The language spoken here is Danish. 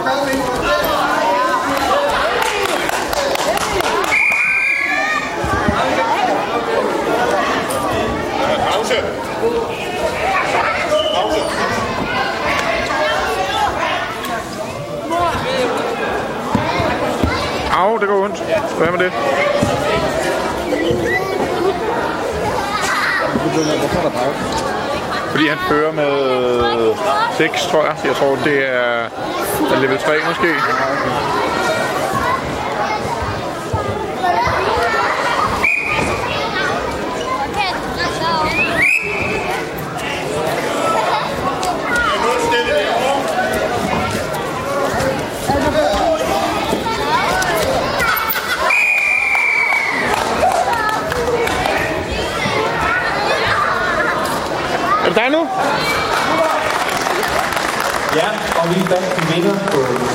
Au, det går ondt. Hvad med det? Fordi han fører med 6, tror jeg. Jeg tror, det er, level 3 måske. Er det der nu? Ja, og vi er til vinder på